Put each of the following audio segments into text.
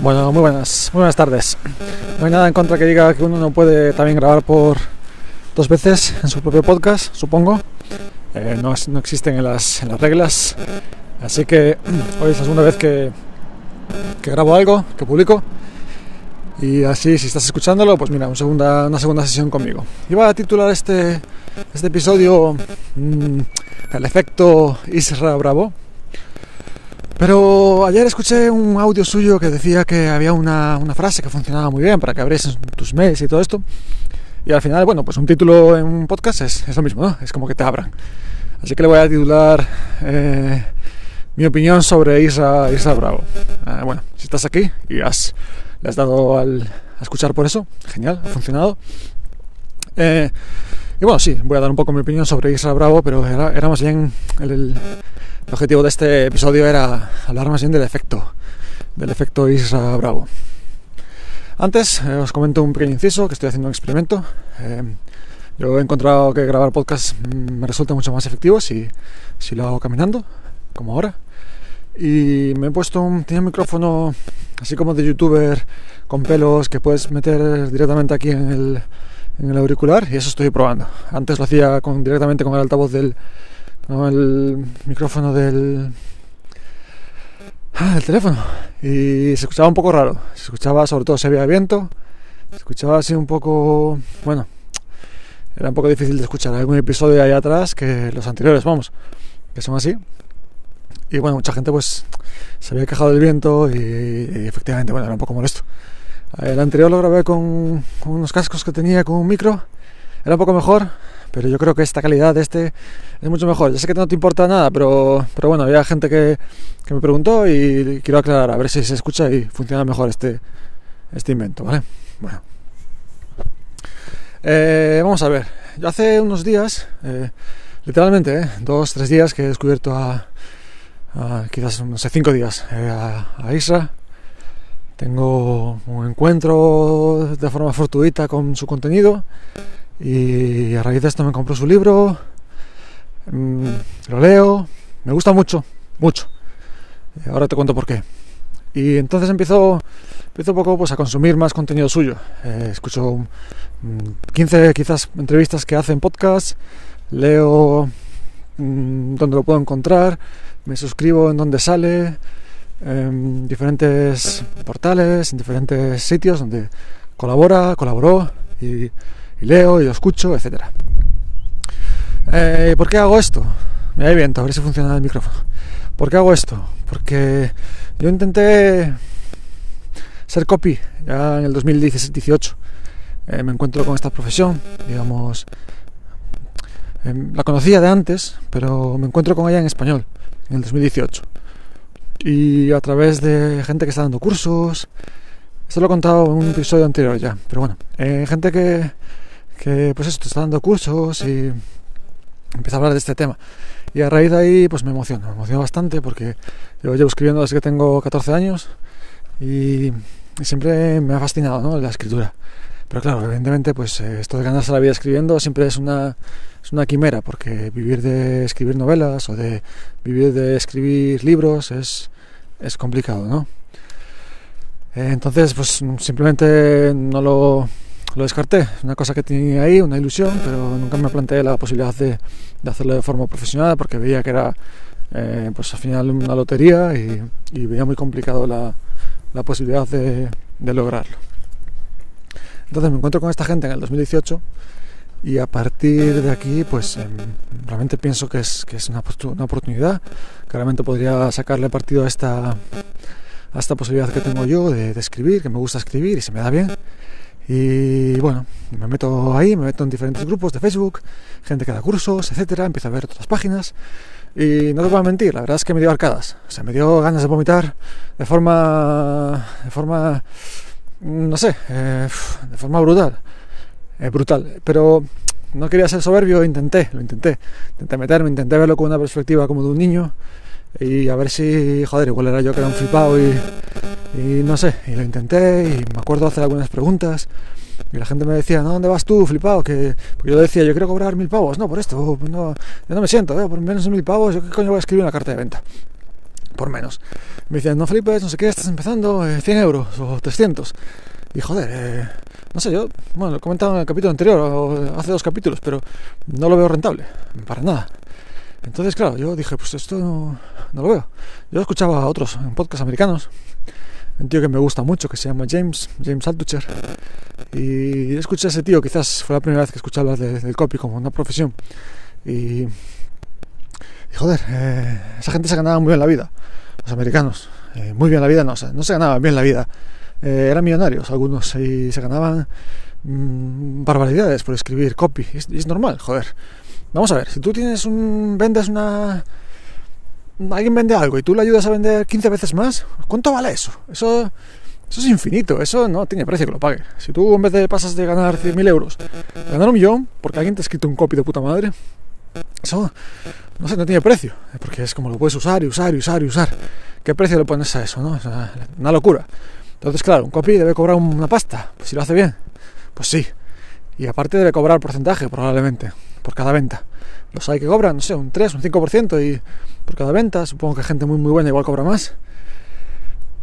Bueno, muy buenas, muy buenas tardes. No hay nada en contra que diga que uno no puede también grabar por dos veces en su propio podcast, supongo. Eh, no, no, existen en las, en las, reglas. Así que hoy es la segunda vez que, que, grabo algo, que publico. Y así, si estás escuchándolo, pues mira, una segunda, una segunda sesión conmigo. Iba a titular este, este episodio mmm, El efecto Isra Bravo. Pero ayer escuché un audio suyo que decía que había una, una frase que funcionaba muy bien para que abrieses tus mails y todo esto. Y al final, bueno, pues un título en un podcast es, es lo mismo, ¿no? Es como que te abran. Así que le voy a titular eh, mi opinión sobre Isra, Isra Bravo. Eh, bueno, si estás aquí y has, le has dado al, a escuchar por eso, genial, ha funcionado. Eh, y bueno, sí, voy a dar un poco mi opinión sobre Isra Bravo, pero era, más bien el, objetivo de este episodio era hablar más bien del efecto, del efecto Isra Bravo. Antes eh, os comento un pequeño inciso que estoy haciendo un experimento. Eh, yo he encontrado que grabar podcast me resulta mucho más efectivo si, si lo hago caminando, como ahora. Y me he puesto un, tenía un micrófono así como de youtuber con pelos que puedes meter directamente aquí en el, en el auricular y eso estoy probando. Antes lo hacía con, directamente con el altavoz del no, el micrófono del ah, el teléfono y se escuchaba un poco raro. Se escuchaba sobre todo si había viento, se escuchaba así un poco, bueno, era un poco difícil de escuchar. Hay algún episodio ahí atrás que los anteriores, vamos, que son así. Y bueno, mucha gente pues se había quejado del viento y, y efectivamente, bueno, era un poco molesto. El anterior lo grabé con, unos cascos que tenía con un micro. Era un poco mejor, pero yo creo que esta calidad de este es mucho mejor. Ya sé que no te importa nada, pero, pero bueno, había gente que, me preguntó y quiero aclarar, a ver si se escucha y funciona mejor este, este invento, ¿vale? Bueno. Eh, vamos a ver, yo hace unos días, eh, literalmente, eh, dos, tres días que he descubierto a, a quizás, no sé, cinco días eh, a, a Isra. Tengo un encuentro de forma fortuita con su contenido y a raíz de esto me compró su libro, mmm, lo leo, me gusta mucho, mucho. Ahora te cuento por qué. Y entonces empiezo, empiezo poco pues, a consumir más contenido suyo. Eh, escucho mmm, 15 quizás entrevistas que hace en podcast, leo mmm, donde lo puedo encontrar, me suscribo en donde sale, en diferentes portales, en diferentes sitios donde colabora, colaboró y, leo y lo escucho, etc. Eh, ¿Por qué hago esto? Me da viento, a ver si funciona el micrófono. ¿Por qué hago esto? Porque yo intenté ser copy ya en el 2018. Eh, me encuentro con esta profesión, digamos, eh, la conocía de antes, pero me encuentro con ella en español en el 2018 y a través de gente que está dando cursos. Esto lo he contado en un episodio anterior ya, pero bueno, eh, gente que, que pues esto está dando cursos y empieza a hablar de este tema. Y a raíz de ahí pues me emociona, me emociona bastante porque yo llevo escribiendo desde que tengo 14 años y, y siempre me ha fascinado ¿no? la escritura. Pero claro, evidentemente pues esto de ganarse la vida escribiendo siempre es una, es una quimera porque vivir de escribir novelas o de vivir de escribir libros es, es complicado, ¿no? Eh, entonces pues simplemente no lo, lo descarté, es una cosa que tenía ahí, una ilusión, pero nunca me planteé la posibilidad de, de hacerlo de forma profesional porque veía que era eh, pues al final una lotería y, y veía muy complicado la, la posibilidad de, de lograrlo. Entonces me encuentro con esta gente en el 2018 y a partir de aquí pues eh, realmente pienso que es, que es una, una, oportunidad. Claramente podría sacarle partido a esta, a esta posibilidad que tengo yo de, de, escribir, que me gusta escribir y se me da bien. Y bueno, me meto ahí, me meto en diferentes grupos de Facebook, gente que da cursos, etcétera, empiezo a ver otras páginas. Y no te voy a mentir, la verdad es que me dio arcadas. O sea, me dio ganas de vomitar de forma. de forma no sé, eh, de forma brutal, eh, brutal. Pero no quería ser soberbio, intenté, lo intenté, intenté meterme, intenté verlo con una perspectiva como de un niño y a ver si, joder, igual era yo que era un flipado y, y no sé, y lo intenté y me acuerdo hacer algunas preguntas y la gente me decía, ¿no? ¿Dónde vas tú, flipado? Que porque yo decía, yo quiero cobrar mil pavos, no, por esto, no, yo no me siento, ¿eh? por menos de mil pavos, yo qué coño voy a escribir una carta de venta. Por menos. Me decían, no flipes, no sé qué, estás empezando, 100 eh, euros o 300. Y joder, eh, no sé, yo, bueno, lo he comentado en el capítulo anterior, o hace dos capítulos, pero no lo veo rentable, para nada. Entonces, claro, yo dije, pues esto no, lo veo. Yo escuchaba a otros en podcast americanos, un tío que me gusta mucho, que se llama James, James Altucher, y escuché a ese tío, quizás fue la primera vez que escuché hablar del copy como una profesión. Y joder, eh, esa gente se ganaba muy bien la vida, los americanos, eh, muy bien la vida, no, no se ganaba bien la vida eh, eran millonarios algunos y se ganaban mm, barbaridades por escribir copy. Es, es, normal, joder. Vamos a ver, si tú tienes un. vendes una. Alguien vende algo y tú le ayudas a vender 15 veces más, ¿cuánto vale eso? Eso. Eso es infinito, eso no tiene precio que lo pague. Si tú en vez de pasas de ganar 100.000 euros, ganar un millón, porque alguien te ha escrito un copy de puta madre, eso, no sé, no tiene precio, porque es como lo puedes usar y usar y usar y usar. ¿Qué precio le pones a eso, no? Una locura. Entonces, claro, un copy debe cobrar una pasta. Pues si lo hace bien, pues sí. Y aparte debe cobrar porcentaje, probablemente, por cada venta. Los hay que cobran, no sé, un 3, un 5% y por cada venta. Supongo que gente muy, muy buena igual cobra más.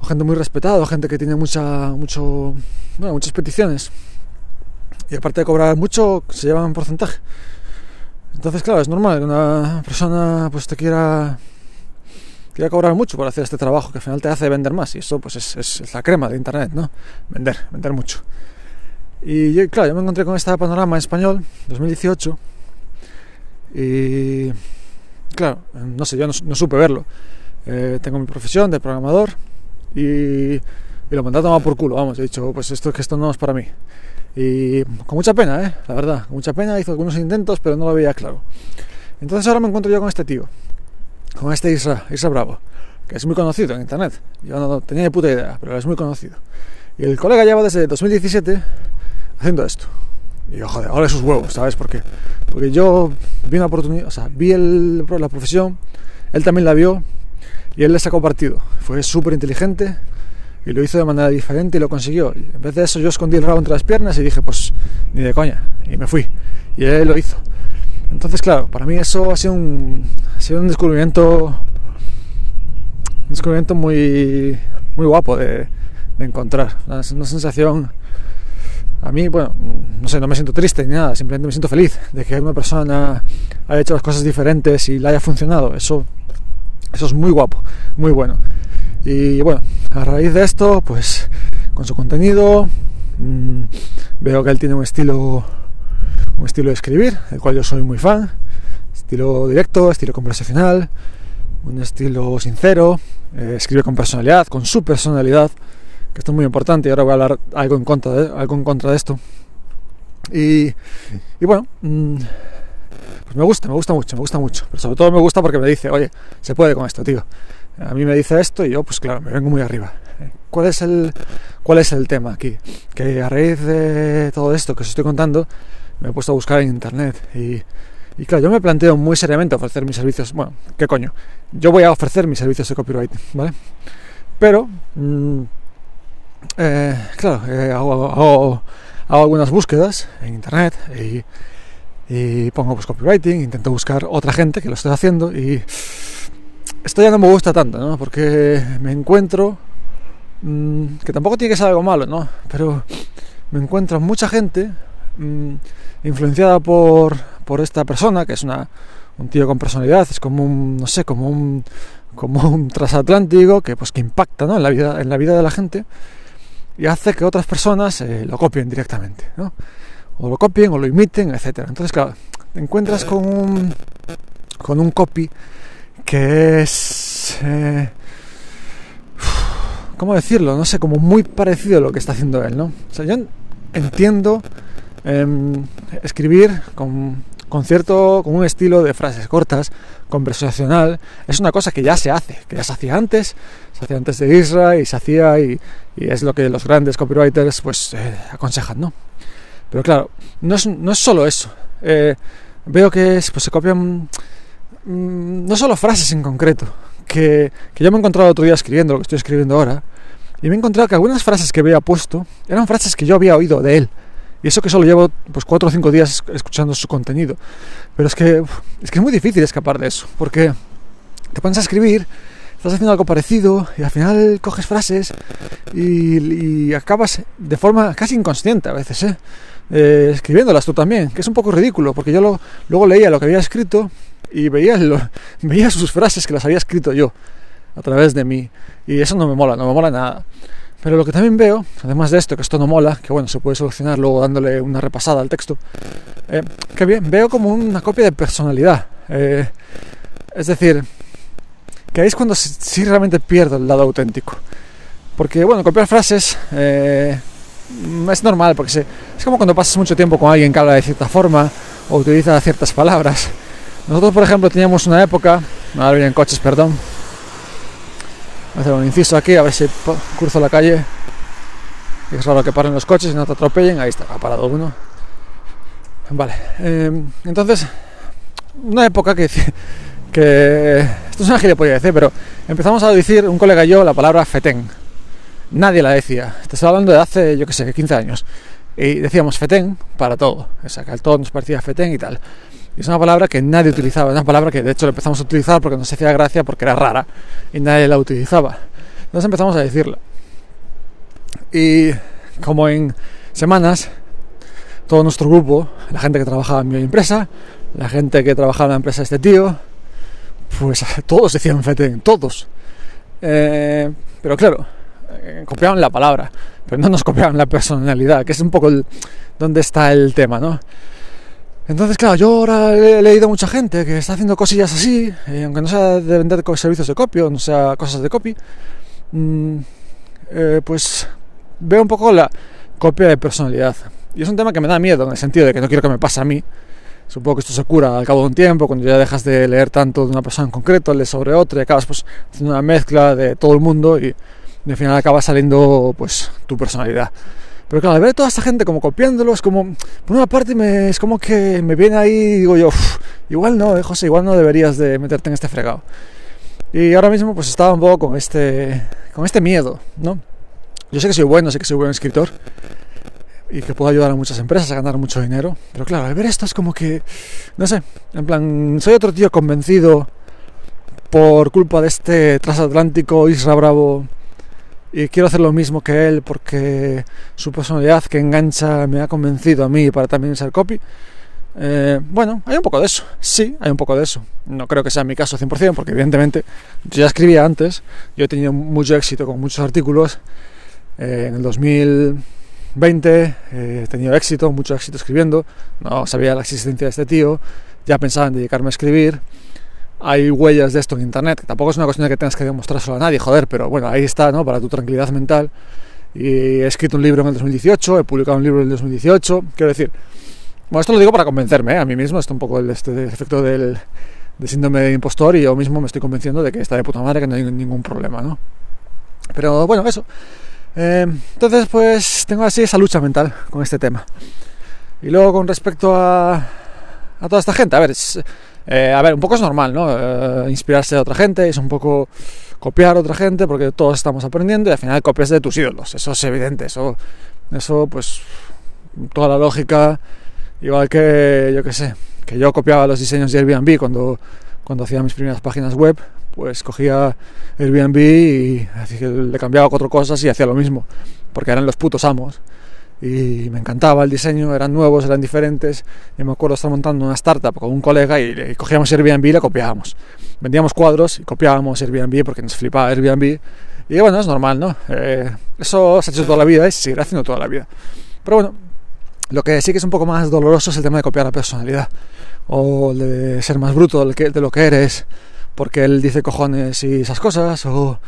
O gente muy respetada, gente que tiene mucha, mucho, bueno, muchas peticiones. Y aparte de cobrar mucho, se llevan porcentaje. Entonces, claro, es normal que una persona pues te quiera Quiero cobrar mucho por hacer este trabajo que al final te hace vender más y eso pues es, la crema de internet, ¿no? Vender, vender mucho. Y yo, claro, yo me encontré con este panorama español, 2018, y claro, no sé, yo no, supe verlo. Eh, tengo mi profesión de programador y, y lo mandé a tomar por culo, vamos, he dicho, pues esto que esto no es para mí. Y con mucha pena, ¿eh? La verdad, con mucha pena, hizo algunos intentos, pero no lo veía claro. Entonces ahora me encuentro yo con este tío, con este Isra, Isra Bravo, que es muy conocido en internet. Yo no tenía ni puta idea, pero es muy conocido. Y el colega lleva desde 2017 haciendo esto. Y yo, joder, ahora sus huevos, ¿sabes por qué? Porque yo vi una oportunidad, o sea, vi el, la profesión, él también la vio y él le sacó partido. Fue súper inteligente y lo hizo de manera diferente y lo consiguió. En vez de eso, yo escondí el rabo entre las piernas y dije, pues ni de coña, y me fui. Y él lo hizo. Entonces, claro, para mí eso ha sido un, ha sido un descubrimiento, un descubrimiento muy, muy guapo de, encontrar. Una, una, sensación, a mí, bueno, no sé, no me siento triste ni nada, simplemente me siento feliz de que una persona haya hecho las cosas diferentes y le haya funcionado. Eso, eso es muy guapo, muy bueno. Y bueno, a raíz de esto, pues con su contenido, mmm, veo que él tiene un estilo un estilo de escribir, el cual yo soy muy fan, estilo directo, estilo conversacional, un estilo sincero, eh, escribe con personalidad, con su personalidad, que esto es muy importante y ahora voy a hablar algo en contra de, algo en contra de esto. Y, y bueno, mm, pues me gusta, me gusta mucho, me gusta mucho, pero sobre todo me gusta porque me dice, oye, se puede con esto, tío. A mí me dice esto y yo, pues claro, me vengo muy arriba. ¿Cuál es el, cuál es el tema aquí? Que a raíz de todo esto que os estoy contando, me he puesto a buscar en internet y, y claro, yo me planteo muy seriamente ofrecer mis servicios. Bueno, ¿qué coño? Yo voy a ofrecer mis servicios de copyright, ¿vale? Pero, mm, eh, claro, eh, hago, hago, hago, algunas búsquedas en internet y, y, pongo pues copywriting, intento buscar otra gente que lo esté haciendo y esto ya no me gusta tanto, ¿no? Porque me encuentro, mm, que tampoco tiene que ser algo malo, ¿no? Pero me encuentro mucha gente Mm, influenciada por, por esta persona, que es una, un tío con personalidad, es como un, no sé, como un, como un transatlántico que, pues, que impacta ¿no? en, la vida, en la vida de la gente y hace que otras personas eh, lo copien directamente, ¿no? o lo copien o lo imiten, etcétera. Entonces, claro, te encuentras con un, con un copy que es... Eh, ¿Cómo decirlo? No sé, como muy parecido a lo que está haciendo él, ¿no? O sea, yo entiendo Em, escribir con, con, cierto, con un estilo de frases cortas, conversacional, es una cosa que ya se hace, que ya se hacía antes, se hacía antes de Israel y se hacía y, es lo que los grandes copywriters pues eh, aconsejan, ¿no? Pero claro, no es, no es solo eso. Eh, veo que pues, se copian mm, no solo frases en concreto, que, que yo me he encontrado otro día escribiendo lo que estoy escribiendo ahora, y me he encontrado que algunas frases que había puesto eran frases que yo había oído de él y eso que solo llevo pues cuatro o cinco días escuchando su contenido. Pero es que es que es muy difícil escapar de eso, porque te pones a escribir, estás haciendo algo parecido y al final coges frases y, acabas de forma casi inconsciente a veces, ¿eh? ¿Eh? escribiéndolas tú también, que es un poco ridículo, porque yo lo, luego leía lo que había escrito y veía, lo, veía sus frases que las había escrito yo a través de mí. Y eso no me mola, no me mola nada. Pero lo que también veo, además de esto, que esto no mola, que bueno, se puede solucionar luego dándole una repasada al texto, eh, que bien, veo como una copia de personalidad. Eh, es decir, que ahí es cuando sí realmente pierdo el lado auténtico. Porque, bueno, copiar frases eh, es normal, porque es como cuando pasas mucho tiempo con alguien que habla de cierta forma o utiliza ciertas palabras. Nosotros, por ejemplo, teníamos una época, ahora vienen coches, perdón, Voy a hacer un inciso aquí, a ver si cruzo la calle. Es raro que paren los coches y no te atropellen. Ahí está, ha parado uno. Vale, em, entonces, una época que, que. Esto es una gilipollas, decir, pero empezamos a decir, un colega y yo, la palabra fetén. Nadie la decía. Te hablando de hace, yo que sé, 15 años. Y decíamos fetén para todo. O sea, que al todo nos parecía fetén y tal. Y es una palabra que nadie utilizaba, es una palabra que de hecho la empezamos a utilizar porque nos hacía gracia, porque era rara y nadie la utilizaba. Entonces empezamos a decirla. Y como en semanas, todo nuestro grupo, la gente que trabajaba en mi empresa, la gente que trabajaba en la empresa de este tío, pues todos decían feten, todos. Eh, pero claro, copiaban la palabra, pero no nos copiaban la personalidad, que es un poco el, donde está el tema, ¿no? Entonces, claro, yo ahora he leído a mucha gente que está haciendo cosillas así, eh, aunque no sea de vender servicios de copio, no sea cosas de copy, mm, eh, pues veo un poco la copia de personalidad. Y es un tema que me da miedo, en el sentido de que no quiero que me pase a mí. Supongo que esto se cura al cabo de un tiempo, cuando ya dejas de leer tanto de una persona en concreto, lees sobre otra y acabas pues haciendo una mezcla de todo el mundo y, al final acaba saliendo pues tu personalidad. Pero claro, al ver toda esta gente como copiándolo, es como, por una parte me, es como que me viene ahí y digo yo, igual no, eh, José, igual no deberías de meterte en este fregado. Y ahora mismo pues estaba un poco con este, con este miedo, ¿no? Yo sé que soy bueno, sé que soy buen escritor y que puedo ayudar a muchas empresas a ganar mucho dinero, pero claro, al ver esto es como que, no sé, en plan, soy otro tío convencido por culpa de este transatlántico Isra Bravo y quiero hacer lo mismo que él porque su personalidad que engancha me ha convencido a mí para también ser copy. Eh, bueno, hay un poco de eso, sí, hay un poco de eso. No creo que sea mi caso 100%, porque evidentemente yo ya escribía antes, yo he tenido mucho éxito con muchos artículos. Eh, en el 2020 eh, he tenido éxito, mucho éxito escribiendo, no sabía la existencia de este tío, ya pensaba en dedicarme a escribir hay huellas de esto en internet, que tampoco es una cuestión de que tengas que demostrárselo a nadie, joder, pero bueno, ahí está, ¿no? Para tu tranquilidad mental. Y he escrito un libro en el 2018, he publicado un libro en el 2018, quiero decir, bueno, esto lo digo para convencerme ¿eh? a mí mismo, esto un poco el, este, efecto del, síndrome de impostor y yo mismo me estoy convenciendo de que está de puta madre, que no hay ningún problema, ¿no? Pero bueno, eso. Eh, entonces, pues tengo así esa lucha mental con este tema. Y luego con respecto a, a toda esta gente, a ver, es, eh, a ver, un poco es normal, ¿no? Eh, inspirarse de otra gente, es un poco copiar a otra gente, porque todos estamos aprendiendo y al final copias de tus ídolos, eso es evidente, eso, eso pues, toda la lógica, igual que, yo que sé, que yo copiaba los diseños de Airbnb cuando, cuando hacía mis primeras páginas web, pues cogía Airbnb y le cambiaba cuatro cosas y hacía lo mismo, porque eran los putos amos y me encantaba el diseño, eran nuevos, eran diferentes. Y me acuerdo estar montando una startup con un colega y, cogíamos Airbnb y la copiábamos. Vendíamos cuadros y copiábamos Airbnb porque nos flipaba Airbnb. Y bueno, es normal, ¿no? Eh, eso se ha hecho toda la vida y se seguirá haciendo toda la vida. Pero bueno, lo que sí que es un poco más doloroso es el tema de copiar la personalidad o de ser más bruto de lo que eres porque él dice cojones y esas cosas o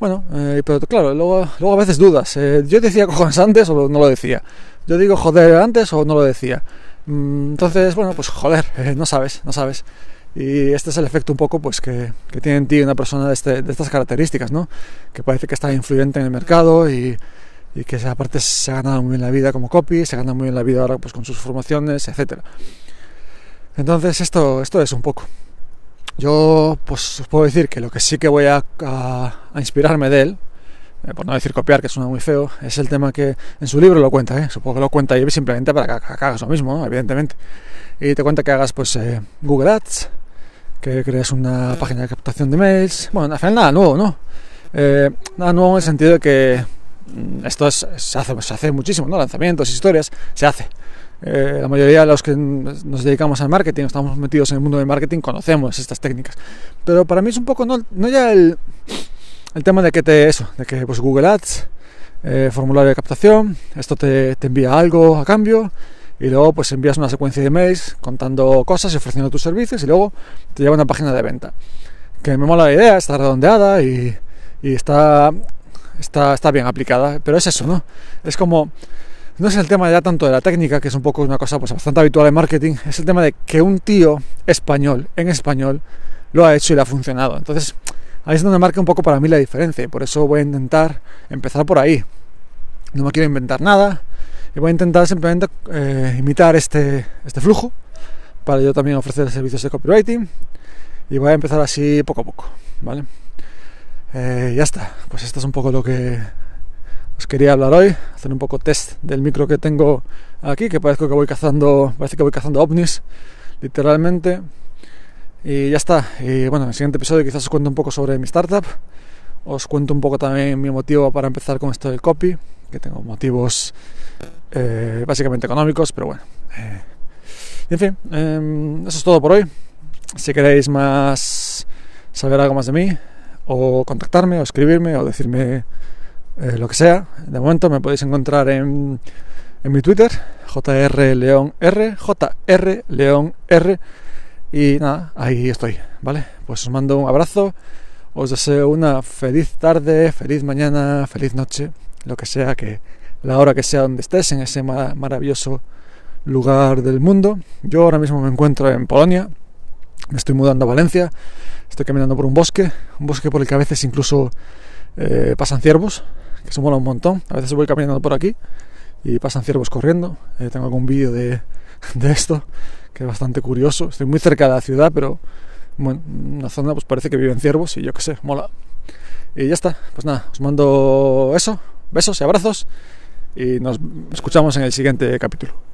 bueno, eh, pero claro, luego, luego a veces dudas. Eh, yo decía cojones antes o no lo decía. Yo digo joder antes o no lo decía. Mm, entonces, bueno, pues joder, eh, no sabes, no sabes. Y este es el efecto un poco pues que, que tiene en ti una persona de, este, de, estas características, ¿no? Que parece que está influyente en el mercado y, que aparte se ha ganado muy bien la vida como copy, se gana muy bien la vida ahora pues con sus formaciones, etcétera. Entonces esto, esto es un poco. Yo pues os puedo decir que lo que sí que voy a, inspirarme de él, eh, por no decir copiar, que suena muy feo, es el tema que en su libro lo cuenta, ¿eh? supongo que lo cuenta y simplemente para que, hagas lo mismo, evidentemente. Y te cuenta que hagas pues eh, Google Ads, que crees una página de captación de mails. Bueno, al final nada nuevo, ¿no? Eh, nada nuevo en el sentido de que mm, esto es, se, hace, se hace muchísimo, ¿no? Lanzamientos, historias, se hace. Eh, la mayoría de los que nos dedicamos al marketing, estamos metidos en el mundo del marketing, conocemos estas técnicas. Pero para mí es un poco, no, no ya el, el tema de que te, eso, de que pues Google Ads, eh, formulario de captación, esto te, te envía algo a cambio, y luego pues envías una secuencia de mails contando cosas y ofreciendo tus servicios y luego te lleva a una página de venta. Que me mola la idea, está redondeada y, y está, está, está bien aplicada, pero es eso, ¿no? Es como, no es el tema ya tanto de la técnica, que es un poco una cosa pues, bastante habitual en marketing, es el tema de que un tío español, en español, lo ha hecho y le ha funcionado. Entonces, ahí es donde marca un poco para mí la diferencia y por eso voy a intentar empezar por ahí. No me quiero inventar nada, y voy a intentar simplemente eh, imitar este, este flujo para yo también ofrecer servicios de copywriting y voy a empezar así poco a poco, ¿vale? Eh, ya está, pues esto es un poco lo que os quería hablar hoy, hacer un poco test del micro que tengo aquí, que parece que voy cazando, parece que voy cazando ovnis, literalmente. Y ya está. Y bueno, en el siguiente episodio quizás os cuento un poco sobre mi startup. Os cuento un poco también mi motivo para empezar con esto del copy, que tengo motivos eh, básicamente económicos, pero bueno. Eh, en fin, eh, eso es todo por hoy. Si queréis más saber algo más de mí, o contactarme, o escribirme, o decirme eh, lo que sea, de momento me podéis encontrar en, en mi Twitter, JR JR y nada, ahí estoy, ¿vale? Pues os mando un abrazo, os deseo una feliz tarde, feliz mañana, feliz noche, lo que sea que la hora que sea donde estés, en ese maravilloso lugar del mundo. Yo ahora mismo me encuentro en Polonia, me estoy mudando a Valencia, estoy caminando por un bosque, un bosque por el que a veces incluso eh, pasan ciervos, que se mola un montón. A veces voy caminando por aquí y pasan ciervos corriendo. Eh, tengo algún vídeo de, de, esto que es bastante curioso. Estoy muy cerca de la ciudad, pero bueno, una zona pues parece que viven ciervos y yo qué sé, mola. Y ya está, pues nada, os mando eso, besos y abrazos y nos escuchamos en el siguiente capítulo.